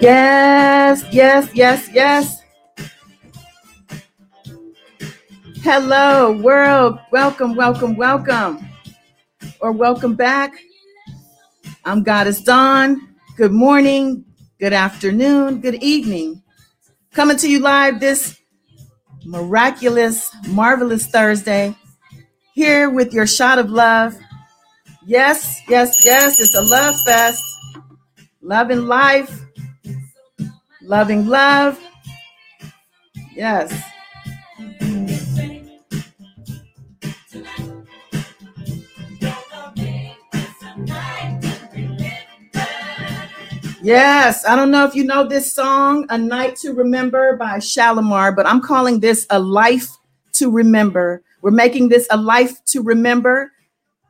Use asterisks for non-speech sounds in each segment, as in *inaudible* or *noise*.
Yes, yes, yes, yes. Hello, world. Welcome, welcome, welcome. Or welcome back. I'm Goddess Dawn. Good morning, good afternoon, good evening. Coming to you live this miraculous, marvelous Thursday. Here with your shot of love. Yes, yes, yes. It's a love fest. Loving life Loving love. Yes. Yes, I don't know if you know this song, A Night to Remember by Shalamar, but I'm calling this A Life to Remember. We're making this a life to remember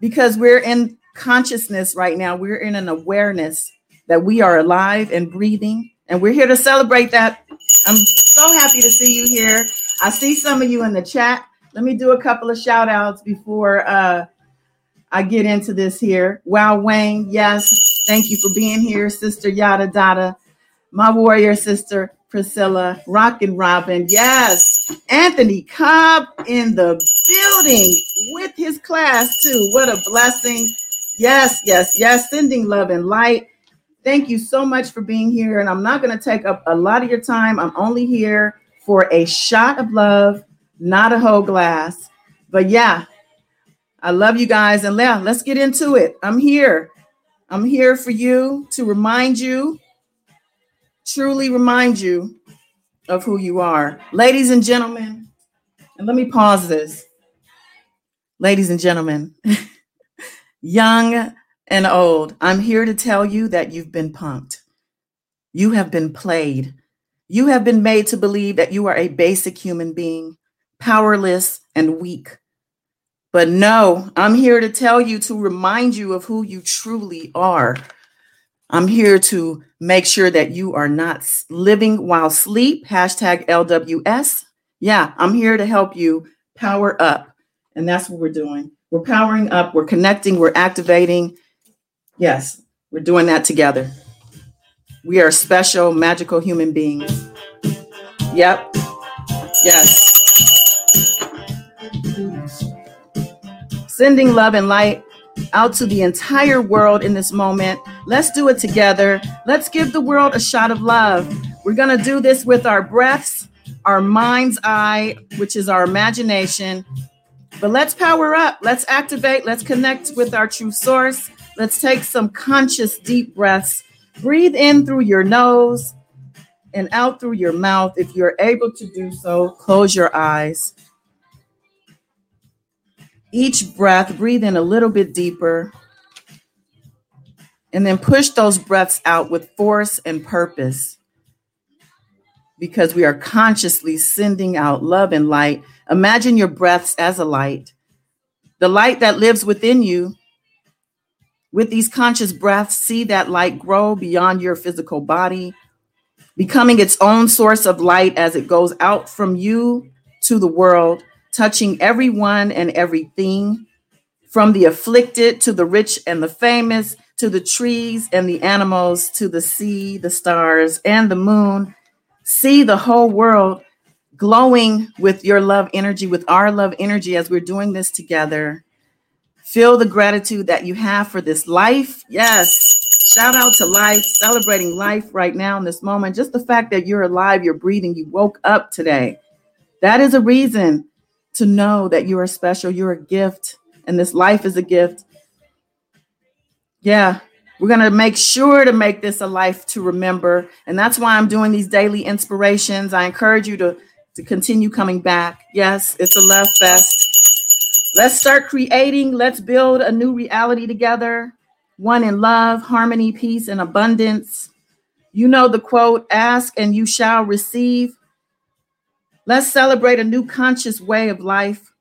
because we're in consciousness right now. We're in an awareness that we are alive and breathing and we're here to celebrate that. I'm so happy to see you here. I see some of you in the chat. Let me do a couple of shout outs before uh, I get into this here. Wow, Wayne, yes, thank you for being here, Sister Yada Dada, my warrior sister Priscilla, Rockin' Robin, yes, Anthony Cobb in the building with his class too. What a blessing. Yes, yes, yes, sending love and light. Thank you so much for being here. And I'm not going to take up a lot of your time. I'm only here for a shot of love, not a whole glass. But yeah, I love you guys. And yeah, let's get into it. I'm here. I'm here for you to remind you, truly remind you of who you are. Ladies and gentlemen, and let me pause this. Ladies and gentlemen, *laughs* young and old, I'm here to tell you that you've been punked. You have been played. You have been made to believe that you are a basic human being, powerless and weak. But no, I'm here to tell you to remind you of who you truly are. I'm here to make sure that you are not living while sleep. Hashtag LWS. Yeah, I'm here to help you power up. And that's what we're doing. We're powering up, we're connecting, we're activating, Yes, we're doing that together. We are special, magical human beings. Yep. Yes. Sending love and light out to the entire world in this moment. Let's do it together. Let's give the world a shot of love. We're going to do this with our breaths, our mind's eye, which is our imagination. But let's power up. Let's activate. Let's connect with our true source. Let's take some conscious deep breaths. Breathe in through your nose and out through your mouth. If you're able to do so, close your eyes. Each breath, breathe in a little bit deeper. And then push those breaths out with force and purpose because we are consciously sending out love and light. Imagine your breaths as a light. The light that lives within you with these conscious breaths, see that light grow beyond your physical body, becoming its own source of light as it goes out from you to the world, touching everyone and everything, from the afflicted to the rich and the famous, to the trees and the animals, to the sea, the stars, and the moon. See the whole world glowing with your love energy, with our love energy as we're doing this together. Feel the gratitude that you have for this life. Yes. Shout out to life, celebrating life right now in this moment. Just the fact that you're alive, you're breathing, you woke up today. That is a reason to know that you are special. You're a gift, and this life is a gift. Yeah, we're going to make sure to make this a life to remember. And that's why I'm doing these daily inspirations. I encourage you to, to continue coming back. Yes, it's a love fest. Let's start creating. Let's build a new reality together, one in love, harmony, peace, and abundance. You know the quote ask and you shall receive. Let's celebrate a new conscious way of life.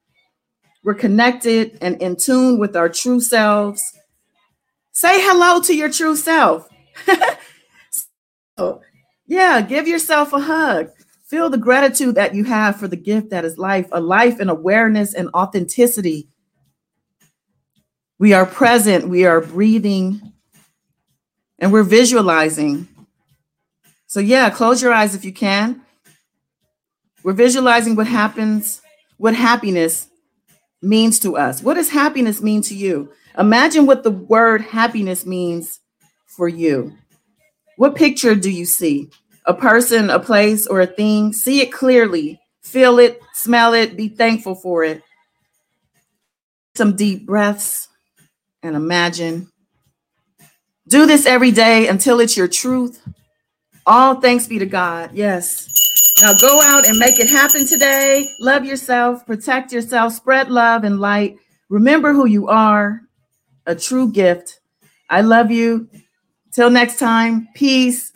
We're connected and in tune with our true selves. Say hello to your true self. so, *laughs* Yeah, give yourself a hug. Feel the gratitude that you have for the gift that is life, a life in awareness and authenticity. We are present, we are breathing, and we're visualizing. So, yeah, close your eyes if you can. We're visualizing what happens, what happiness means to us. What does happiness mean to you? Imagine what the word happiness means for you. What picture do you see? A person, a place, or a thing? See it clearly. Feel it, smell it, be thankful for it. Some deep breaths and imagine. Do this every day until it's your truth. All thanks be to God. Yes. Now go out and make it happen today. Love yourself, protect yourself, spread love and light. Remember who you are, a true gift. I love you. Till next time, peace.